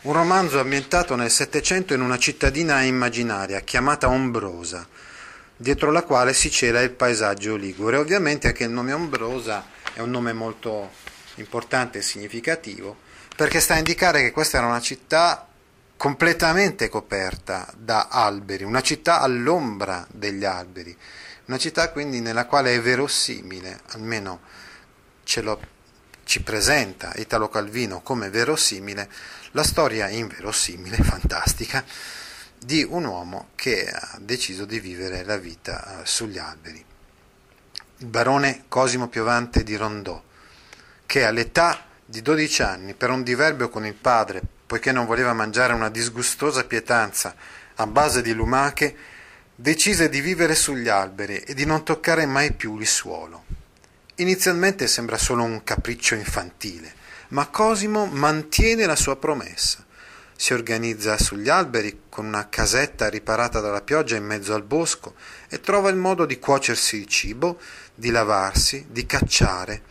Un romanzo ambientato nel Settecento in una cittadina immaginaria chiamata Ombrosa, dietro la quale si cela il paesaggio ligure. Ovviamente anche il nome Ombrosa è un nome molto importante e significativo, perché sta a indicare che questa era una città completamente coperta da alberi, una città all'ombra degli alberi, una città quindi nella quale è verosimile, almeno ce lo ci presenta Italo Calvino come verosimile, la storia inverosimile, fantastica, di un uomo che ha deciso di vivere la vita eh, sugli alberi. Il barone Cosimo Piovante di Rondò, che all'età di 12 anni, per un diverbio con il padre, poiché non voleva mangiare una disgustosa pietanza a base di lumache, decise di vivere sugli alberi e di non toccare mai più il suolo. Inizialmente sembra solo un capriccio infantile, ma Cosimo mantiene la sua promessa. Si organizza sugli alberi con una casetta riparata dalla pioggia in mezzo al bosco e trova il modo di cuocersi il cibo, di lavarsi, di cacciare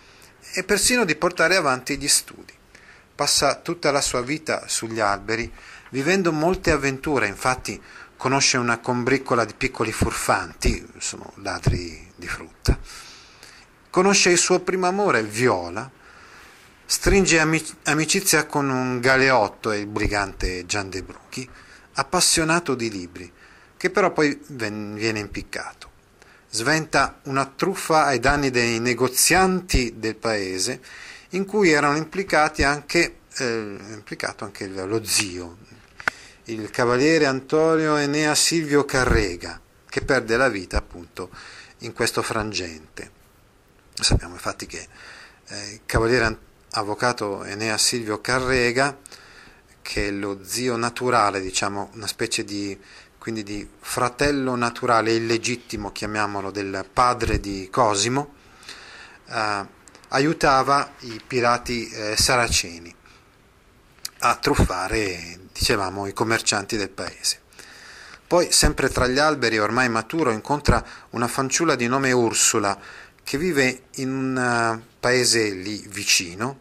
e persino di portare avanti gli studi. Passa tutta la sua vita sugli alberi, vivendo molte avventure, infatti conosce una combriccola di piccoli furfanti, sono ladri di frutta, Conosce il suo primo amore, Viola, stringe amicizia con un galeotto e il brigante Gian De Bruchi, appassionato di libri, che però poi viene impiccato. Sventa una truffa ai danni dei negozianti del paese, in cui erano implicati anche, eh, implicato anche lo zio, il cavaliere Antonio Enea Silvio Carrega, che perde la vita appunto in questo frangente. Sappiamo infatti che eh, il cavaliere avvocato Enea Silvio Carrega, che è lo zio naturale, diciamo, una specie di, di fratello naturale illegittimo, chiamiamolo, del padre di Cosimo, eh, aiutava i pirati eh, saraceni a truffare, dicevamo, i commercianti del paese. Poi, sempre tra gli alberi, ormai maturo, incontra una fanciulla di nome Ursula, che vive in un eh, paese lì vicino,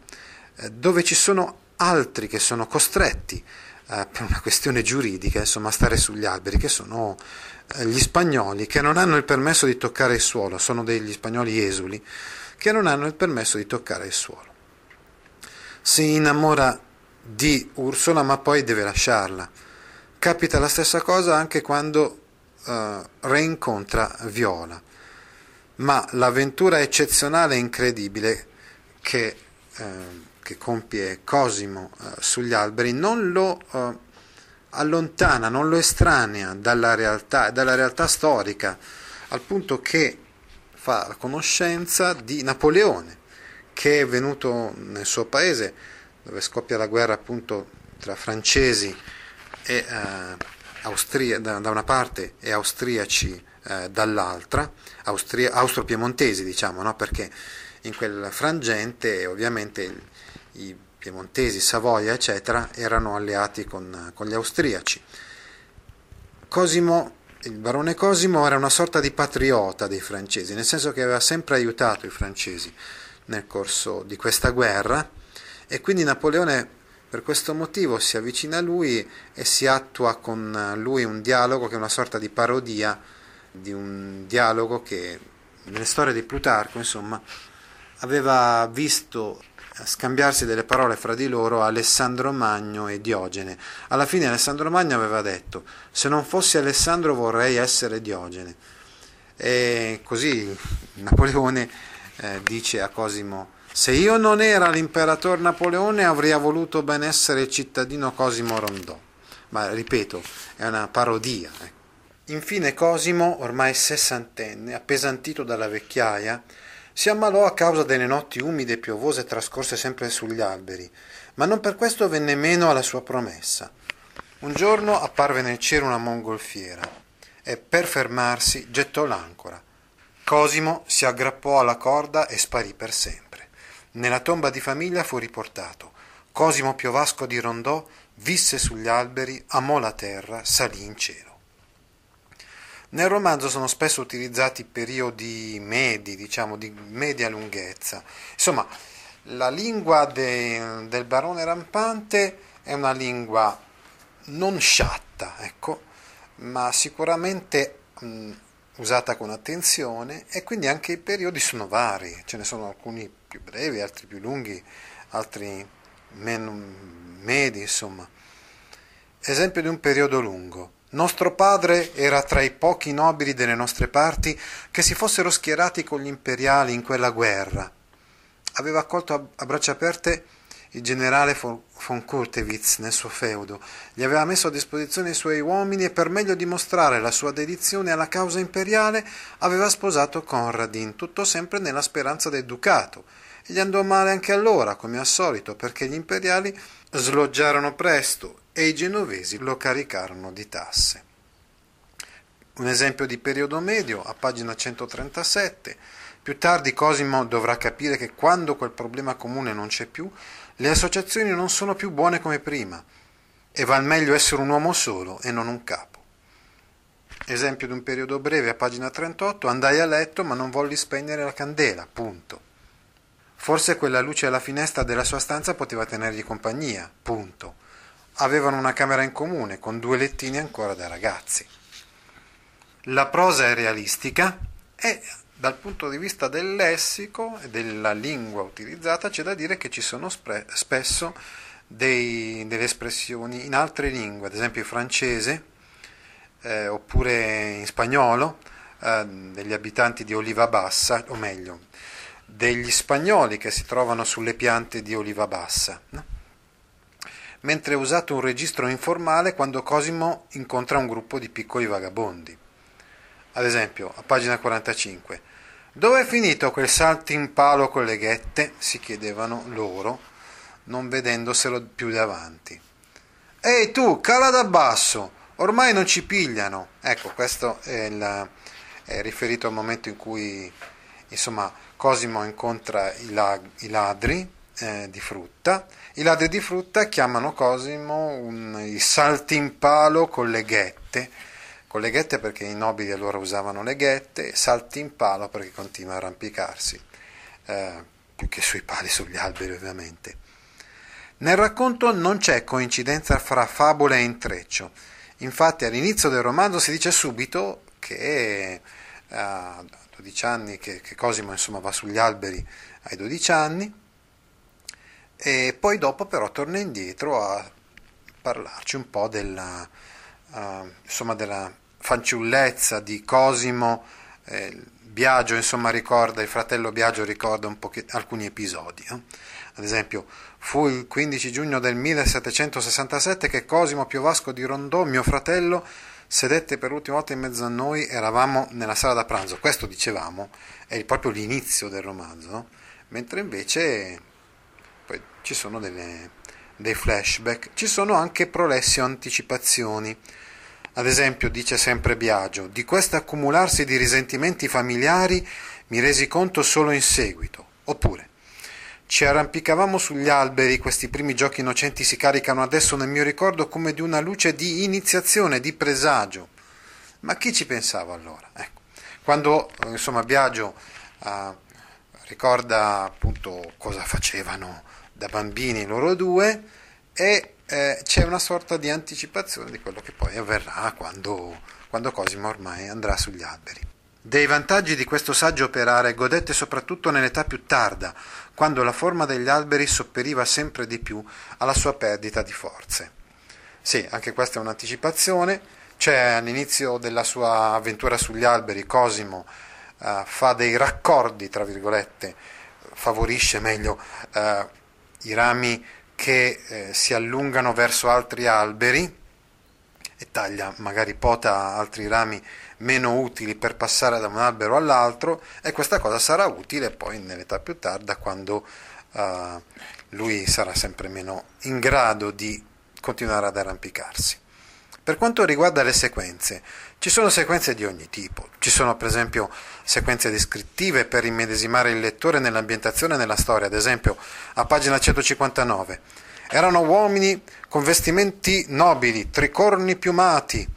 eh, dove ci sono altri che sono costretti eh, per una questione giuridica insomma, a stare sugli alberi, che sono gli spagnoli che non hanno il permesso di toccare il suolo, sono degli spagnoli esuli che non hanno il permesso di toccare il suolo. Si innamora di Ursula ma poi deve lasciarla. Capita la stessa cosa anche quando uh, reincontra Viola ma l'avventura eccezionale e incredibile che, eh, che compie Cosimo eh, sugli alberi non lo eh, allontana, non lo estranea dalla realtà, dalla realtà storica, al punto che fa la conoscenza di Napoleone, che è venuto nel suo paese, dove scoppia la guerra appunto tra francesi e eh, Austria, da, da una parte e austriaci eh, dall'altra, Austria, austro-piemontesi diciamo, no? perché in quel frangente ovviamente i piemontesi, Savoia eccetera erano alleati con, con gli austriaci. Cosimo, il barone Cosimo era una sorta di patriota dei francesi, nel senso che aveva sempre aiutato i francesi nel corso di questa guerra e quindi Napoleone per questo motivo si avvicina a lui e si attua con lui un dialogo che è una sorta di parodia di un dialogo che nelle storie di Plutarco, insomma, aveva visto scambiarsi delle parole fra di loro Alessandro Magno e Diogene. Alla fine Alessandro Magno aveva detto: Se non fossi Alessandro vorrei essere Diogene. E così Napoleone eh, dice a Cosimo: Se io non era l'imperatore Napoleone avrei voluto ben essere il cittadino Cosimo Rondò. Ma ripeto, è una parodia. Ecco. Infine Cosimo, ormai sessantenne, appesantito dalla vecchiaia, si ammalò a causa delle notti umide e piovose trascorse sempre sugli alberi, ma non per questo venne meno alla sua promessa. Un giorno apparve nel cielo una mongolfiera e per fermarsi gettò l'ancora. Cosimo si aggrappò alla corda e sparì per sempre. Nella tomba di famiglia fu riportato. Cosimo Piovasco di Rondò visse sugli alberi, amò la terra, salì in cielo. Nel romanzo sono spesso utilizzati periodi medi, diciamo di media lunghezza. Insomma, la lingua de, del barone rampante è una lingua non sciatta, ecco, ma sicuramente mh, usata con attenzione e quindi anche i periodi sono vari, ce ne sono alcuni più brevi, altri più lunghi, altri meno medi, insomma. Esempio di un periodo lungo. Nostro padre era tra i pochi nobili delle nostre parti che si fossero schierati con gli imperiali in quella guerra. Aveva accolto a braccia aperte il generale von Kurtewitz nel suo feudo, gli aveva messo a disposizione i suoi uomini e per meglio dimostrare la sua dedizione alla causa imperiale aveva sposato Conradin, tutto sempre nella speranza del ducato. E gli andò male anche allora, come al solito, perché gli imperiali sloggiarono presto e i genovesi lo caricarono di tasse. Un esempio di periodo medio, a pagina 137, più tardi Cosimo dovrà capire che quando quel problema comune non c'è più, le associazioni non sono più buone come prima e val meglio essere un uomo solo e non un capo. Esempio di un periodo breve, a pagina 38, andai a letto ma non volli spegnere la candela, punto. Forse quella luce alla finestra della sua stanza poteva tenergli compagnia, punto avevano una camera in comune con due lettini ancora da ragazzi. La prosa è realistica e dal punto di vista del lessico e della lingua utilizzata c'è da dire che ci sono spre- spesso dei, delle espressioni in altre lingue, ad esempio in francese eh, oppure in spagnolo, eh, degli abitanti di Oliva Bassa, o meglio, degli spagnoli che si trovano sulle piante di Oliva Bassa. No? Mentre è usato un registro informale quando Cosimo incontra un gruppo di piccoli vagabondi. Ad esempio, a pagina 45, dove è finito quel saltimpalo con le ghette? si chiedevano loro, non vedendoselo più davanti. Ehi tu, cala da basso, ormai non ci pigliano. Ecco, questo è, il, è riferito al momento in cui insomma, Cosimo incontra i, ladri eh, di frutta. I ladri di frutta chiamano Cosimo un, i saltimpalo con le ghette, con le ghette perché i nobili allora usavano le ghette, saltimpalo perché continua a arrampicarsi, eh, più che sui pali, sugli alberi ovviamente. Nel racconto non c'è coincidenza fra fabula e intreccio, infatti all'inizio del romanzo si dice subito che a 12 anni, che, che Cosimo insomma, va sugli alberi ai 12 anni, e poi dopo però torna indietro a parlarci un po' della, uh, insomma, della fanciullezza di Cosimo. Eh, Biagio insomma ricorda, il fratello Biagio ricorda un po' alcuni episodi. Eh? Ad esempio, fu il 15 giugno del 1767 che Cosimo Piovasco di Rondò, mio fratello, sedette per l'ultima volta in mezzo a noi, eravamo nella sala da pranzo. Questo dicevamo, è proprio l'inizio del romanzo, no? mentre invece poi ci sono delle, dei flashback, ci sono anche prolessi o anticipazioni. Ad esempio, dice sempre Biagio, di questo accumularsi di risentimenti familiari mi resi conto solo in seguito. Oppure, ci arrampicavamo sugli alberi, questi primi giochi innocenti si caricano adesso nel mio ricordo come di una luce di iniziazione, di presagio. Ma chi ci pensava allora? Ecco. Quando insomma Biagio uh, ricorda appunto cosa facevano da bambini loro due e eh, c'è una sorta di anticipazione di quello che poi avverrà quando quando Cosimo ormai andrà sugli alberi. Dei vantaggi di questo saggio operare godette soprattutto nell'età più tarda, quando la forma degli alberi sopperiva sempre di più alla sua perdita di forze. Sì, anche questa è un'anticipazione. C'è all'inizio della sua avventura sugli alberi, Cosimo uh, fa dei raccordi, tra virgolette, favorisce meglio uh, i rami che eh, si allungano verso altri alberi e taglia, magari pota altri rami meno utili per passare da un albero all'altro e questa cosa sarà utile poi nell'età più tarda quando uh, lui sarà sempre meno in grado di continuare ad arrampicarsi. Per quanto riguarda le sequenze, ci sono sequenze di ogni tipo, ci sono per esempio sequenze descrittive per immedesimare il lettore nell'ambientazione e nella storia, ad esempio a pagina 159. Erano uomini con vestimenti nobili, tricorni piumati,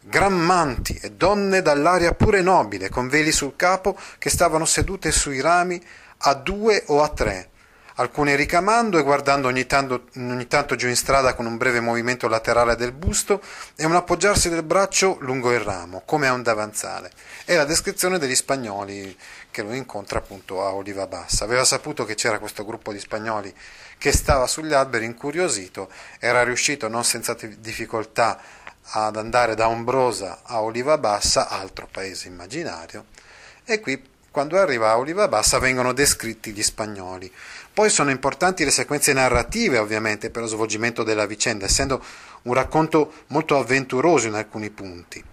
grammanti e donne dall'aria pure nobile, con veli sul capo, che stavano sedute sui rami a due o a tre, alcune ricamando e guardando ogni tanto, ogni tanto, giù in strada con un breve movimento laterale del busto e un appoggiarsi del braccio lungo il ramo, come a un davanzale. È la descrizione degli spagnoli che lo incontra appunto a Oliva Bassa. Aveva saputo che c'era questo gruppo di spagnoli che stava sugli alberi incuriosito, era riuscito non senza difficoltà ad andare da Ombrosa a Oliva Bassa, altro paese immaginario, e qui quando arriva a Oliva Bassa vengono descritti gli spagnoli. Poi sono importanti le sequenze narrative, ovviamente, per lo svolgimento della vicenda, essendo un racconto molto avventuroso in alcuni punti.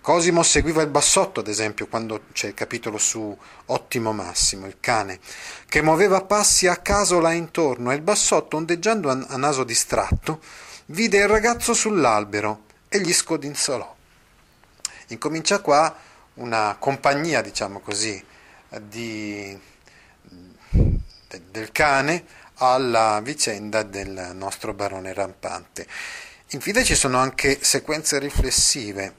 Cosimo seguiva il bassotto, ad esempio, quando c'è il capitolo su Ottimo Massimo, il cane, che muoveva passi a caso là intorno e il bassotto, ondeggiando a naso distratto, vide il ragazzo sull'albero e gli scodinzolò. Incomincia qua una compagnia, diciamo così, di, de, del cane alla vicenda del nostro barone rampante. Infine ci sono anche sequenze riflessive,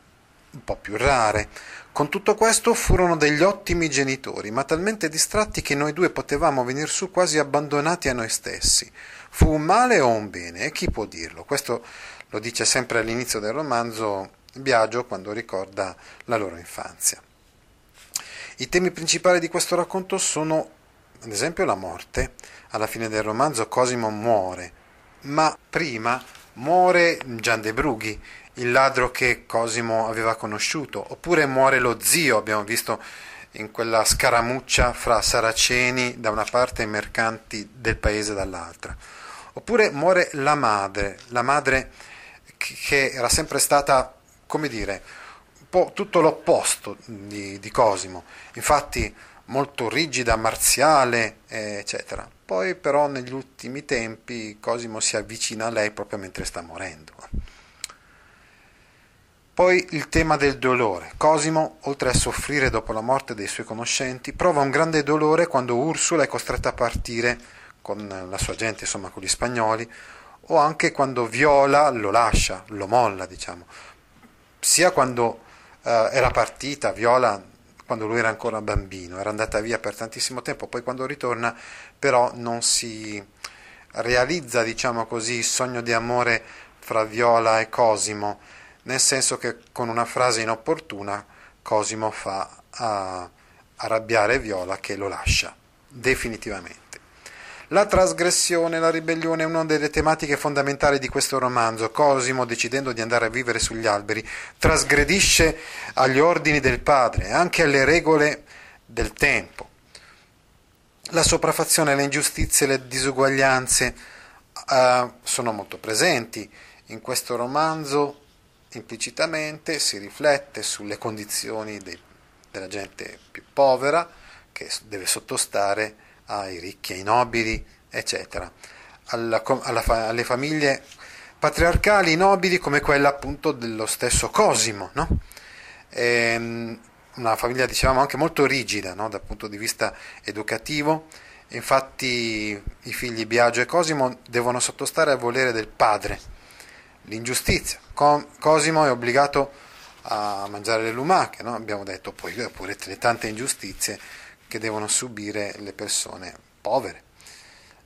un po' più rare. Con tutto questo furono degli ottimi genitori, ma talmente distratti che noi due potevamo venir su quasi abbandonati a noi stessi. Fu un male o un bene? E chi può dirlo? Questo lo dice sempre all'inizio del romanzo Biagio quando ricorda la loro infanzia. I temi principali di questo racconto sono, ad esempio, la morte. Alla fine del romanzo Cosimo muore, ma prima muore Gian de Brughi, il ladro che Cosimo aveva conosciuto, oppure muore lo zio, abbiamo visto in quella scaramuccia fra saraceni da una parte e mercanti del paese dall'altra. Oppure muore la madre, la madre che era sempre stata, come dire, tutto l'opposto di, di Cosimo, infatti molto rigida, marziale, eccetera. Poi però negli ultimi tempi Cosimo si avvicina a lei proprio mentre sta morendo. Poi il tema del dolore. Cosimo, oltre a soffrire dopo la morte dei suoi conoscenti, prova un grande dolore quando Ursula è costretta a partire con la sua gente, insomma con gli spagnoli, o anche quando Viola lo lascia, lo molla, diciamo. Sia quando era partita Viola, quando lui era ancora bambino, era andata via per tantissimo tempo, poi quando ritorna però non si realizza, diciamo così, il sogno di amore fra Viola e Cosimo, nel senso che con una frase inopportuna Cosimo fa arrabbiare Viola che lo lascia definitivamente. La trasgressione, la ribellione è una delle tematiche fondamentali di questo romanzo. Cosimo, decidendo di andare a vivere sugli alberi, trasgredisce agli ordini del padre, anche alle regole del tempo. La sopraffazione, le ingiustizie, le disuguaglianze uh, sono molto presenti in questo romanzo. Implicitamente si riflette sulle condizioni dei, della gente più povera che deve sottostare ai ricchi, ai nobili, eccetera, alla, alla, alle famiglie patriarcali nobili come quella appunto dello stesso Cosimo, no? e, ehm, una famiglia dicevamo anche molto rigida no? dal punto di vista educativo, infatti i figli Biagio e Cosimo devono sottostare al volere del padre, l'ingiustizia. Cosimo è obbligato a mangiare le lumache, no? abbiamo detto, poi pure le tante ingiustizie che devono subire le persone povere.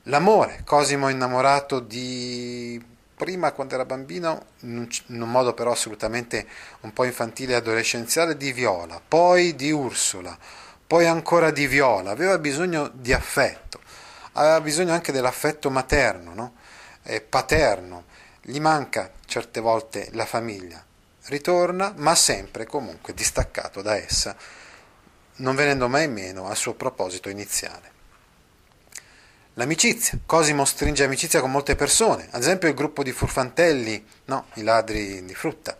L'amore, Cosimo è innamorato di prima quando era bambino, in un modo però assolutamente un po' infantile e adolescenziale, di Viola, poi di Ursula, poi ancora di Viola, aveva bisogno di affetto, aveva bisogno anche dell'affetto materno, no? e paterno, gli manca certe volte la famiglia, ritorna, ma sempre comunque distaccato da essa, non venendo mai meno al suo proposito iniziale. L'amicizia. Cosimo stringe amicizia con molte persone, ad esempio il gruppo di furfantelli, no? i ladri di frutta.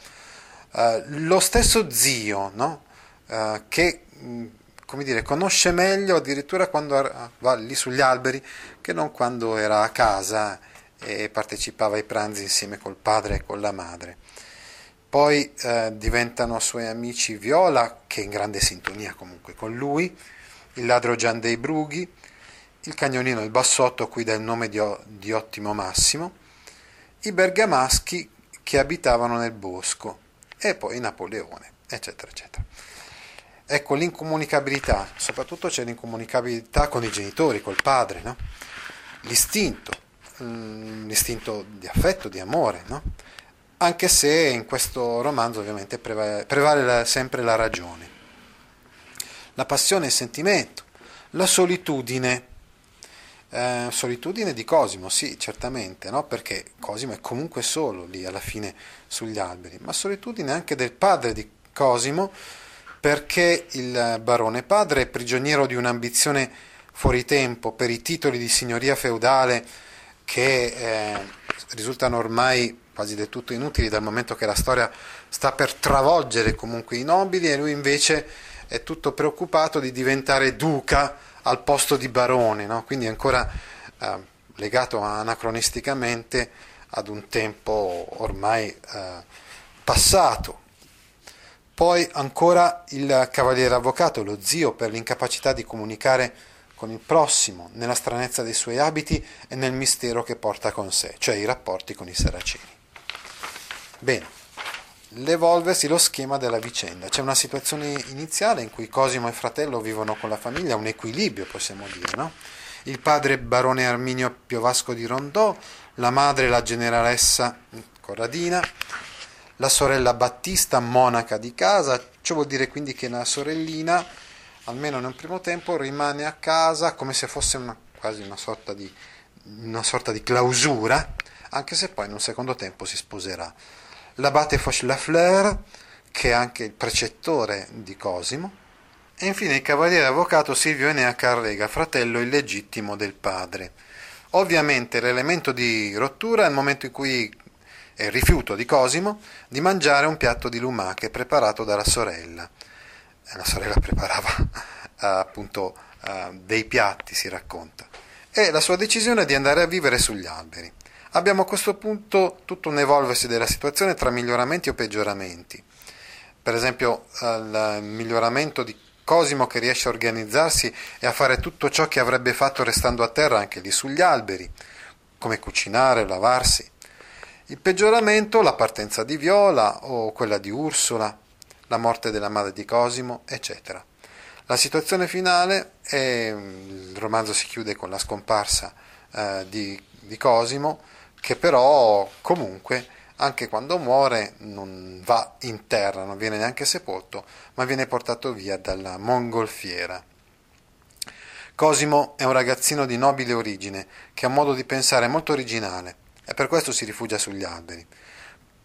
Uh, lo stesso zio, no? uh, che mm, come dire, conosce meglio addirittura quando va lì sugli alberi che non quando era a casa e partecipava ai pranzi insieme col padre e con la madre. Poi uh, diventano suoi amici Viola, che è in grande sintonia comunque con lui, il ladro Gian dei Brughi, il cagnolino il bassotto a cui dà il nome di, di Ottimo Massimo, i bergamaschi che abitavano nel bosco e poi Napoleone, eccetera, eccetera. Ecco l'incomunicabilità, soprattutto c'è l'incomunicabilità con i genitori, col padre, no? l'istinto, mm, l'istinto di affetto, di amore, no? Anche se in questo romanzo ovviamente prevale, prevale sempre la ragione. La passione e il sentimento, la solitudine, eh, solitudine di Cosimo, sì, certamente, no? perché Cosimo è comunque solo lì alla fine sugli alberi, ma solitudine anche del padre di Cosimo, perché il barone padre è prigioniero di un'ambizione fuori tempo per i titoli di signoria feudale che eh, risultano ormai quasi del tutto inutili dal momento che la storia sta per travolgere comunque i nobili e lui invece è tutto preoccupato di diventare duca al posto di barone, no? quindi ancora eh, legato anacronisticamente ad un tempo ormai eh, passato. Poi ancora il cavaliere avvocato, lo zio, per l'incapacità di comunicare con il prossimo, nella stranezza dei suoi abiti e nel mistero che porta con sé, cioè i rapporti con i saraceni. Bene l'evolversi lo schema della vicenda. C'è una situazione iniziale in cui Cosimo e fratello vivono con la famiglia, un equilibrio possiamo dire, no? Il padre barone Arminio Piovasco di Rondò, la madre la generalessa Corradina, la sorella Battista monaca di casa, ciò vuol dire quindi che la sorellina, almeno nel primo tempo, rimane a casa come se fosse una, quasi una sorta, di, una sorta di clausura, anche se poi in un secondo tempo si sposerà l'abate Fauchelafleur, che è anche il precettore di Cosimo, e infine il cavaliere avvocato Silvio Enea Carrega, fratello illegittimo del padre. Ovviamente l'elemento di rottura è il momento in cui è il rifiuto di Cosimo di mangiare un piatto di lumache preparato dalla sorella. La sorella preparava appunto dei piatti, si racconta, e la sua decisione di andare a vivere sugli alberi. Abbiamo a questo punto tutto un evolversi della situazione tra miglioramenti o peggioramenti. Per esempio il miglioramento di Cosimo che riesce a organizzarsi e a fare tutto ciò che avrebbe fatto restando a terra anche lì sugli alberi, come cucinare, lavarsi. Il peggioramento, la partenza di Viola o quella di Ursula, la morte della madre di Cosimo, eccetera. La situazione finale è, il romanzo si chiude con la scomparsa eh, di, di Cosimo, che però comunque anche quando muore non va in terra, non viene neanche sepolto, ma viene portato via dalla mongolfiera. Cosimo è un ragazzino di nobile origine, che ha un modo di pensare molto originale e per questo si rifugia sugli alberi.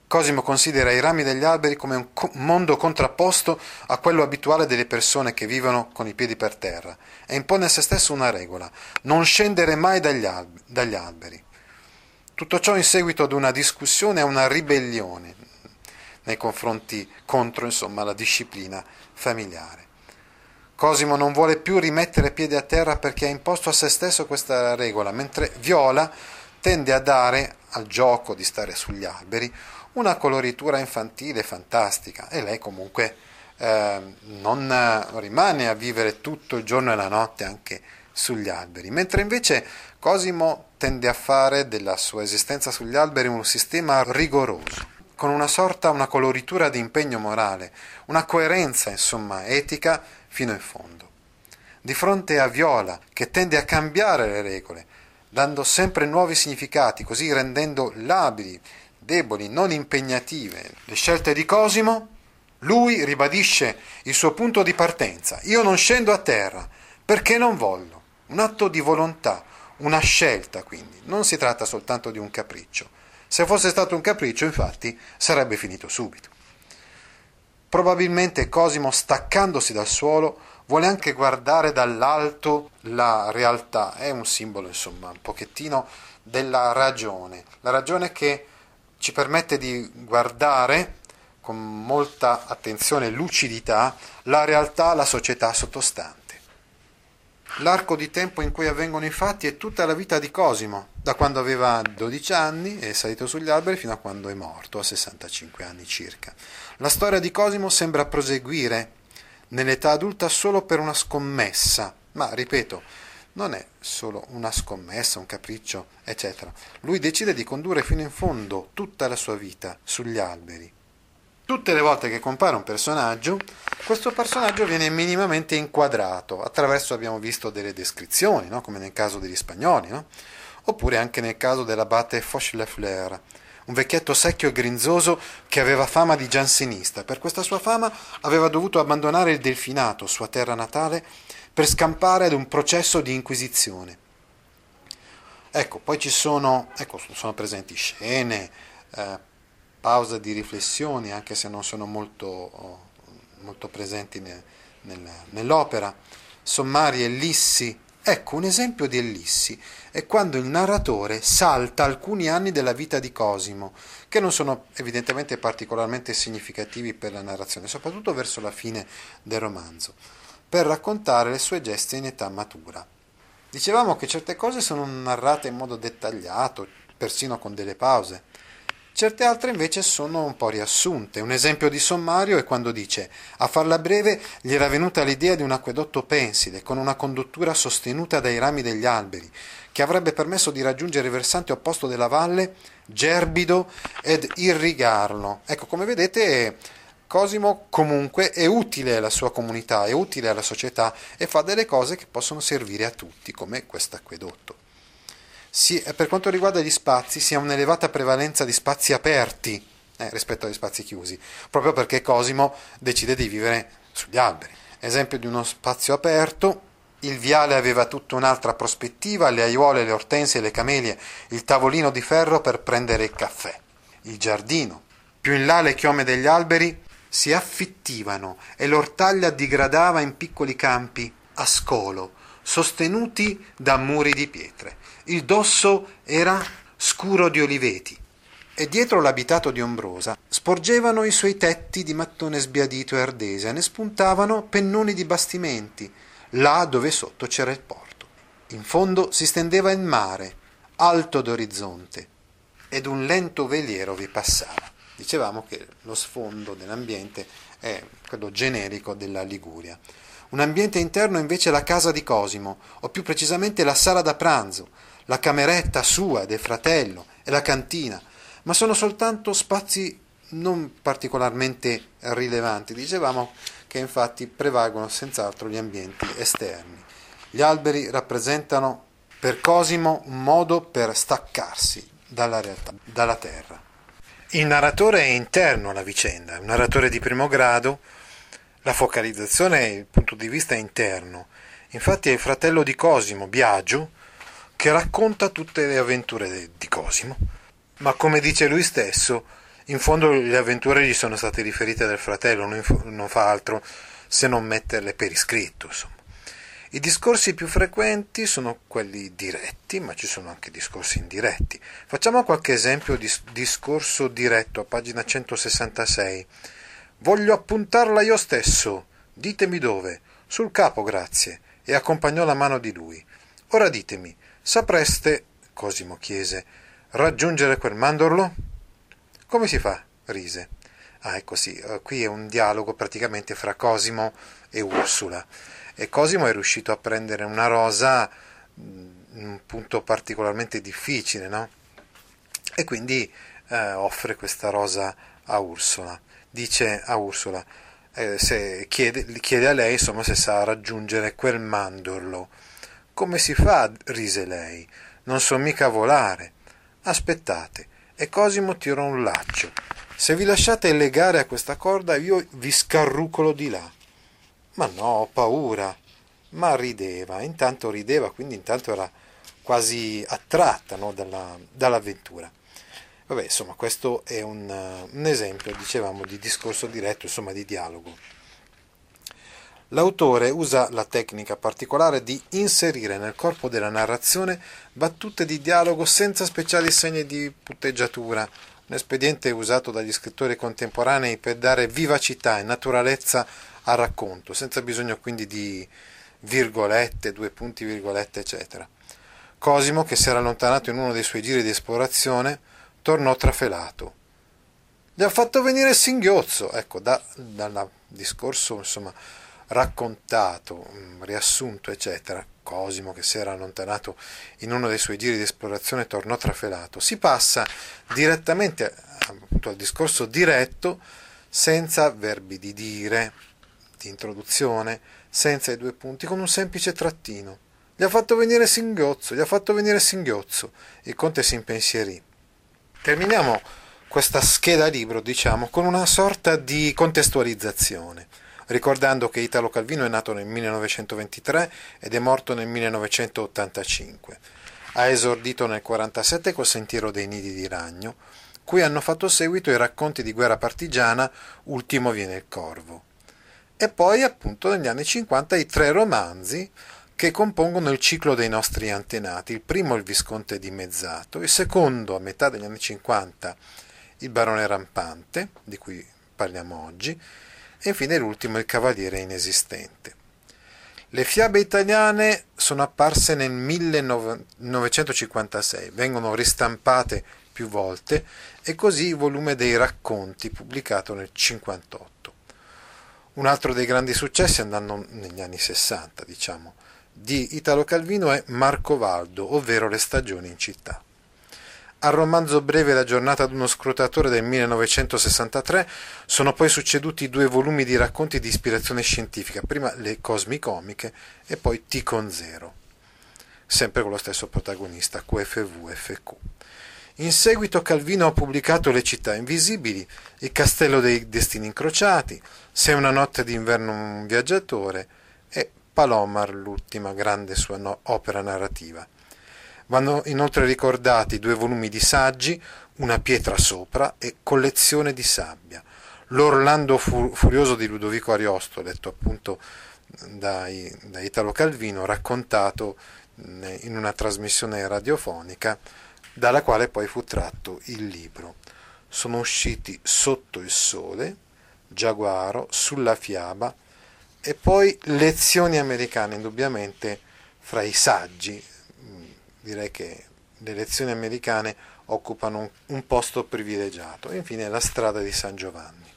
Cosimo considera i rami degli alberi come un mondo contrapposto a quello abituale delle persone che vivono con i piedi per terra e impone a se stesso una regola, non scendere mai dagli, alberi. Tutto ciò in seguito ad una discussione e una ribellione nei confronti contro insomma, la disciplina familiare. Cosimo non vuole più rimettere piede a terra perché ha imposto a se stesso questa regola, mentre Viola tende a dare al gioco di stare sugli alberi una coloritura infantile fantastica e lei comunque eh, non rimane a vivere tutto il giorno e la notte anche sugli alberi, mentre invece Cosimo tende a fare della sua esistenza sugli alberi un sistema rigoroso, con una sorta, una coloritura di impegno morale, una coerenza, insomma, etica fino in fondo. Di fronte a Viola, che tende a cambiare le regole, dando sempre nuovi significati, così rendendo labili, deboli, non impegnative le scelte di Cosimo, lui ribadisce il suo punto di partenza. Io non scendo a terra perché non voglio. Un atto di volontà, una scelta quindi. Non si tratta soltanto di un capriccio. Se fosse stato un capriccio, infatti, sarebbe finito subito. Probabilmente Cosimo, staccandosi dal suolo, vuole anche guardare dall'alto la realtà. È un simbolo, insomma, un pochettino della ragione. La ragione che ci permette di guardare con molta attenzione e lucidità la realtà, la società sottostante. L'arco di tempo in cui avvengono i fatti è tutta la vita di Cosimo, da quando aveva 12 anni e è salito sugli alberi fino a quando è morto, a 65 anni circa. La storia di Cosimo sembra proseguire nell'età adulta solo per una scommessa, ma ripeto, non è solo una scommessa, un capriccio, eccetera. Lui decide di condurre fino in fondo tutta la sua vita sugli alberi. Tutte le volte che compare un personaggio, questo personaggio viene minimamente inquadrato attraverso, abbiamo visto, delle descrizioni, no? come nel caso degli spagnoli, no? oppure anche nel caso dell'abate Fauchelevent, un vecchietto secchio e grinzoso che aveva fama di giansenista. Per questa sua fama aveva dovuto abbandonare il Delfinato, sua terra natale, per scampare ad un processo di inquisizione. Ecco, poi ci sono, ecco, sono presenti scene, eh, pausa di riflessioni, anche se non sono molto, molto presenti nel, nel, nell'opera. Sommari Ellissi. Ecco, un esempio di Ellissi è quando il narratore salta alcuni anni della vita di Cosimo, che non sono evidentemente particolarmente significativi per la narrazione, soprattutto verso la fine del romanzo, per raccontare le sue geste in età matura. Dicevamo che certe cose sono narrate in modo dettagliato, persino con delle pause. Certe altre invece sono un po' riassunte. Un esempio di sommario è quando dice a farla breve gli era venuta l'idea di un acquedotto pensile con una conduttura sostenuta dai rami degli alberi che avrebbe permesso di raggiungere il versante opposto della valle, gerbido ed irrigarlo. Ecco, come vedete Cosimo comunque è utile alla sua comunità, è utile alla società e fa delle cose che possono servire a tutti, come questo acquedotto si, per quanto riguarda gli spazi si ha un'elevata prevalenza di spazi aperti eh, rispetto agli spazi chiusi, proprio perché Cosimo decide di vivere sugli alberi. Esempio di uno spazio aperto, il viale aveva tutta un'altra prospettiva, le aiuole, le ortensie, le camelie, il tavolino di ferro per prendere il caffè. Il giardino. Più in là le chiome degli alberi si affittivano e l'ortaglia digradava in piccoli campi a scolo, sostenuti da muri di pietre. Il dosso era scuro di oliveti e dietro l'abitato di Ombrosa sporgevano i suoi tetti di mattone sbiadito e ardese, ne spuntavano pennoni di bastimenti, là dove sotto c'era il porto. In fondo si stendeva il mare, alto d'orizzonte, ed un lento veliero vi passava. Dicevamo che lo sfondo dell'ambiente è quello generico della Liguria. Un ambiente interno invece è la casa di Cosimo, o più precisamente la sala da pranzo, la cameretta sua, del fratello e la cantina, ma sono soltanto spazi non particolarmente rilevanti. Dicevamo che infatti prevalgono senz'altro gli ambienti esterni. Gli alberi rappresentano per Cosimo un modo per staccarsi dalla realtà, dalla terra. Il narratore è interno alla vicenda, un narratore di primo grado, la focalizzazione il punto di vista interno. Infatti è il fratello di Cosimo, Biagio, che racconta tutte le avventure di Cosimo, ma come dice lui stesso, in fondo le avventure gli sono state riferite dal fratello, non fa altro se non metterle per iscritto. Insomma. I discorsi più frequenti sono quelli diretti, ma ci sono anche discorsi indiretti. Facciamo qualche esempio di discorso diretto a pagina 166. Voglio appuntarla io stesso. Ditemi dove. Sul capo, grazie. E accompagnò la mano di lui. Ora ditemi, Sapreste, Cosimo chiese, raggiungere quel mandorlo? Come si fa? rise. Ah, ecco sì, eh, qui è un dialogo praticamente fra Cosimo e Ursula. E Cosimo è riuscito a prendere una rosa mm, in un punto particolarmente difficile, no? E quindi eh, offre questa rosa a Ursula. Dice a Ursula, eh, se chiede, chiede a lei insomma se sa raggiungere quel mandorlo come si fa? rise lei. non so mica volare. Aspettate, e Cosimo tira un laccio. Se vi lasciate legare a questa corda io vi scarrucolo di là. Ma no, ho paura. Ma rideva, intanto rideva, quindi intanto era quasi attratta no, dalla, dall'avventura. Vabbè, insomma, questo è un, un esempio, dicevamo, di discorso diretto, insomma, di dialogo. L'autore usa la tecnica particolare di inserire nel corpo della narrazione battute di dialogo senza speciali segni di punteggiatura, un espediente usato dagli scrittori contemporanei per dare vivacità e naturalezza al racconto, senza bisogno quindi di virgolette, due punti virgolette, eccetera. Cosimo, che si era allontanato in uno dei suoi giri di esplorazione, tornò trafelato. Gli ha fatto venire il singhiozzo, ecco, da, dal discorso, insomma, raccontato, mm, riassunto, eccetera, Cosimo che si era allontanato in uno dei suoi giri di esplorazione tornò trafelato, si passa direttamente appunto, al discorso diretto senza verbi di dire, di introduzione, senza i due punti, con un semplice trattino. Gli ha fatto venire singhiozzo, gli ha fatto venire singhiozzo. Il conte si impensierì. Terminiamo questa scheda libro, diciamo, con una sorta di contestualizzazione ricordando che Italo Calvino è nato nel 1923 ed è morto nel 1985. Ha esordito nel 1947 col Sentiero dei Nidi di Ragno, cui hanno fatto seguito i racconti di guerra partigiana Ultimo viene il corvo. E poi, appunto, negli anni 50 i tre romanzi che compongono il ciclo dei nostri antenati. Il primo il Visconte di Mezzato, il secondo, a metà degli anni 50, il Barone Rampante, di cui parliamo oggi, e infine l'ultimo Il Cavaliere inesistente. Le fiabe italiane sono apparse nel 1956, vengono ristampate più volte e così il volume dei racconti pubblicato nel 1958. Un altro dei grandi successi, andando negli anni 60, diciamo, di Italo Calvino è Marco Valdo, ovvero Le stagioni in città. Al romanzo breve La giornata d'uno scrutatore del 1963 sono poi succeduti due volumi di racconti di ispirazione scientifica, prima le Cosmicomiche e poi T con Zero, sempre con lo stesso protagonista, QFVFQ. In seguito Calvino ha pubblicato Le città invisibili, Il castello dei destini incrociati, Se una notte d'inverno un viaggiatore e Palomar, l'ultima grande sua no- opera narrativa. Vanno inoltre ricordati due volumi di saggi, Una pietra sopra e Collezione di sabbia. L'Orlando furioso di Ludovico Ariosto, letto appunto da, da Italo Calvino, raccontato in una trasmissione radiofonica, dalla quale poi fu tratto il libro. Sono usciti Sotto il sole, Giaguaro, Sulla fiaba e poi Lezioni americane, indubbiamente fra i saggi direi che le elezioni americane occupano un, un posto privilegiato. E infine la strada di San Giovanni.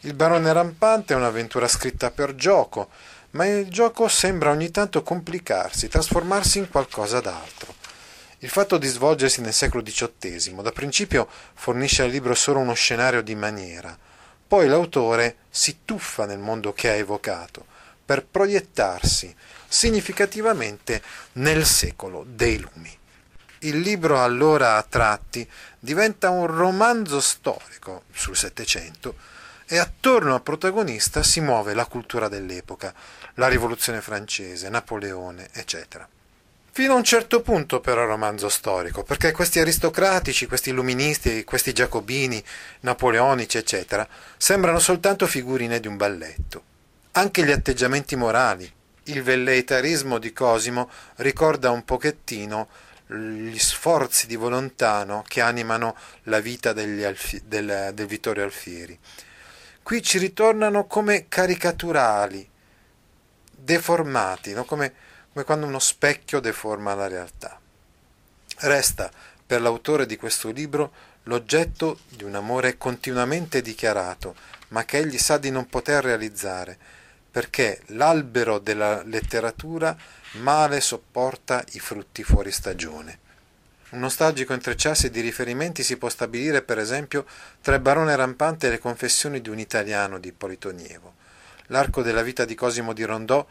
Il barone rampante è un'avventura scritta per gioco, ma il gioco sembra ogni tanto complicarsi, trasformarsi in qualcosa d'altro. Il fatto di svolgersi nel secolo XVIII da principio fornisce al libro solo uno scenario di maniera, poi l'autore si tuffa nel mondo che ha evocato, per proiettarsi significativamente nel secolo dei lumi. Il libro allora a tratti diventa un romanzo storico sul Settecento e attorno al protagonista si muove la cultura dell'epoca, la rivoluzione francese, Napoleone, eccetera. Fino a un certo punto però romanzo storico, perché questi aristocratici, questi illuministi, questi giacobini, napoleonici, eccetera, sembrano soltanto figurine di un balletto. Anche gli atteggiamenti morali, il velleitarismo di Cosimo ricorda un pochettino gli sforzi di volontà che animano la vita Alfi, del, del Vittorio Alfieri. Qui ci ritornano come caricaturali, deformati, no? come, come quando uno specchio deforma la realtà. Resta per l'autore di questo libro l'oggetto di un amore continuamente dichiarato, ma che egli sa di non poter realizzare, perché l'albero della letteratura male sopporta i frutti fuori stagione. Un nostalgico intrecciarsi di riferimenti si può stabilire, per esempio, tra il barone rampante e le confessioni di un italiano di Ippolito Nievo. L'arco della vita di Cosimo di Rondò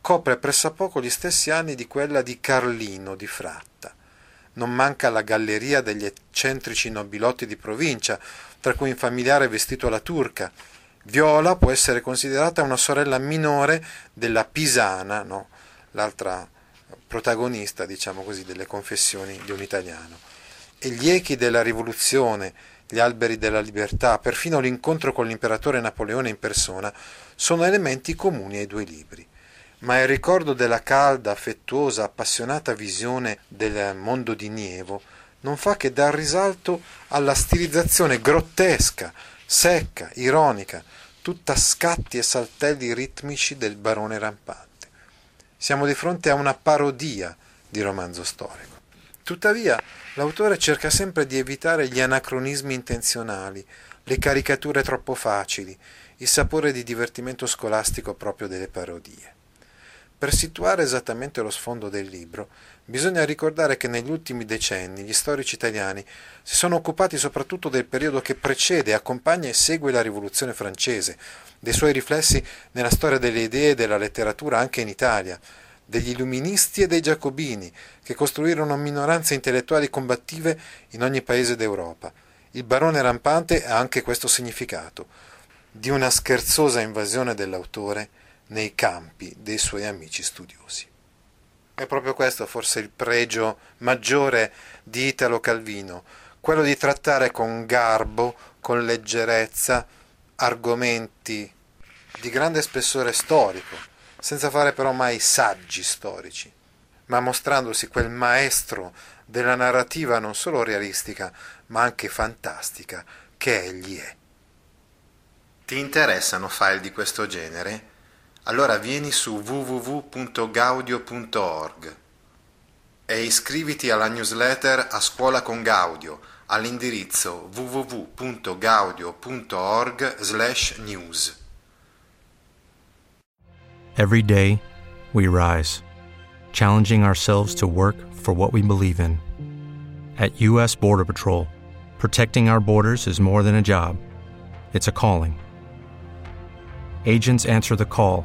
copre pressappoco gli stessi anni di quella di Carlino di Fratta. non manca la galleria degli eccentrici nobilotti di provincia, tra cui un familiare vestito alla turca. Viola può essere considerata una sorella minore della Pisana, no? l'altra protagonista, diciamo così, delle confessioni di un italiano. E gli echi della rivoluzione, gli alberi della libertà, perfino l'incontro con l'imperatore Napoleone in persona, sono elementi comuni ai due libri. Ma il ricordo della calda, affettuosa, appassionata visione del mondo di Nievo non fa che dar risalto alla stilizzazione grottesca, secca, ironica, tutta scatti e saltelli ritmici del barone rampante. Siamo di fronte a una parodia di romanzo storico. Tuttavia, l'autore cerca sempre di evitare gli anacronismi intenzionali, le caricature troppo facili, il sapore di divertimento scolastico proprio delle parodie. Per situare esattamente lo sfondo del libro, bisogna ricordare che negli ultimi decenni gli storici italiani si sono occupati soprattutto del periodo che precede, accompagna e segue la Rivoluzione francese, dei suoi riflessi nella storia delle idee e della letteratura anche in Italia, degli illuministi e dei giacobini, che costruirono minoranze intellettuali combattive in ogni paese d'Europa. Il barone rampante ha anche questo significato, di una scherzosa invasione dell'autore nei campi dei suoi amici studiosi. È proprio questo forse il pregio maggiore di Italo Calvino, quello di trattare con garbo, con leggerezza, argomenti di grande spessore storico, senza fare però mai saggi storici, ma mostrandosi quel maestro della narrativa non solo realistica, ma anche fantastica che egli è. Ti interessano file di questo genere? Allora vieni su www.gaudio.org e iscriviti alla newsletter A Scuola con Gaudio all'indirizzo www.gaudio.org/news. Every day we rise, challenging ourselves to work for what we believe in. At US Border Patrol, protecting our borders is more than a job. It's a calling. Agents answer the call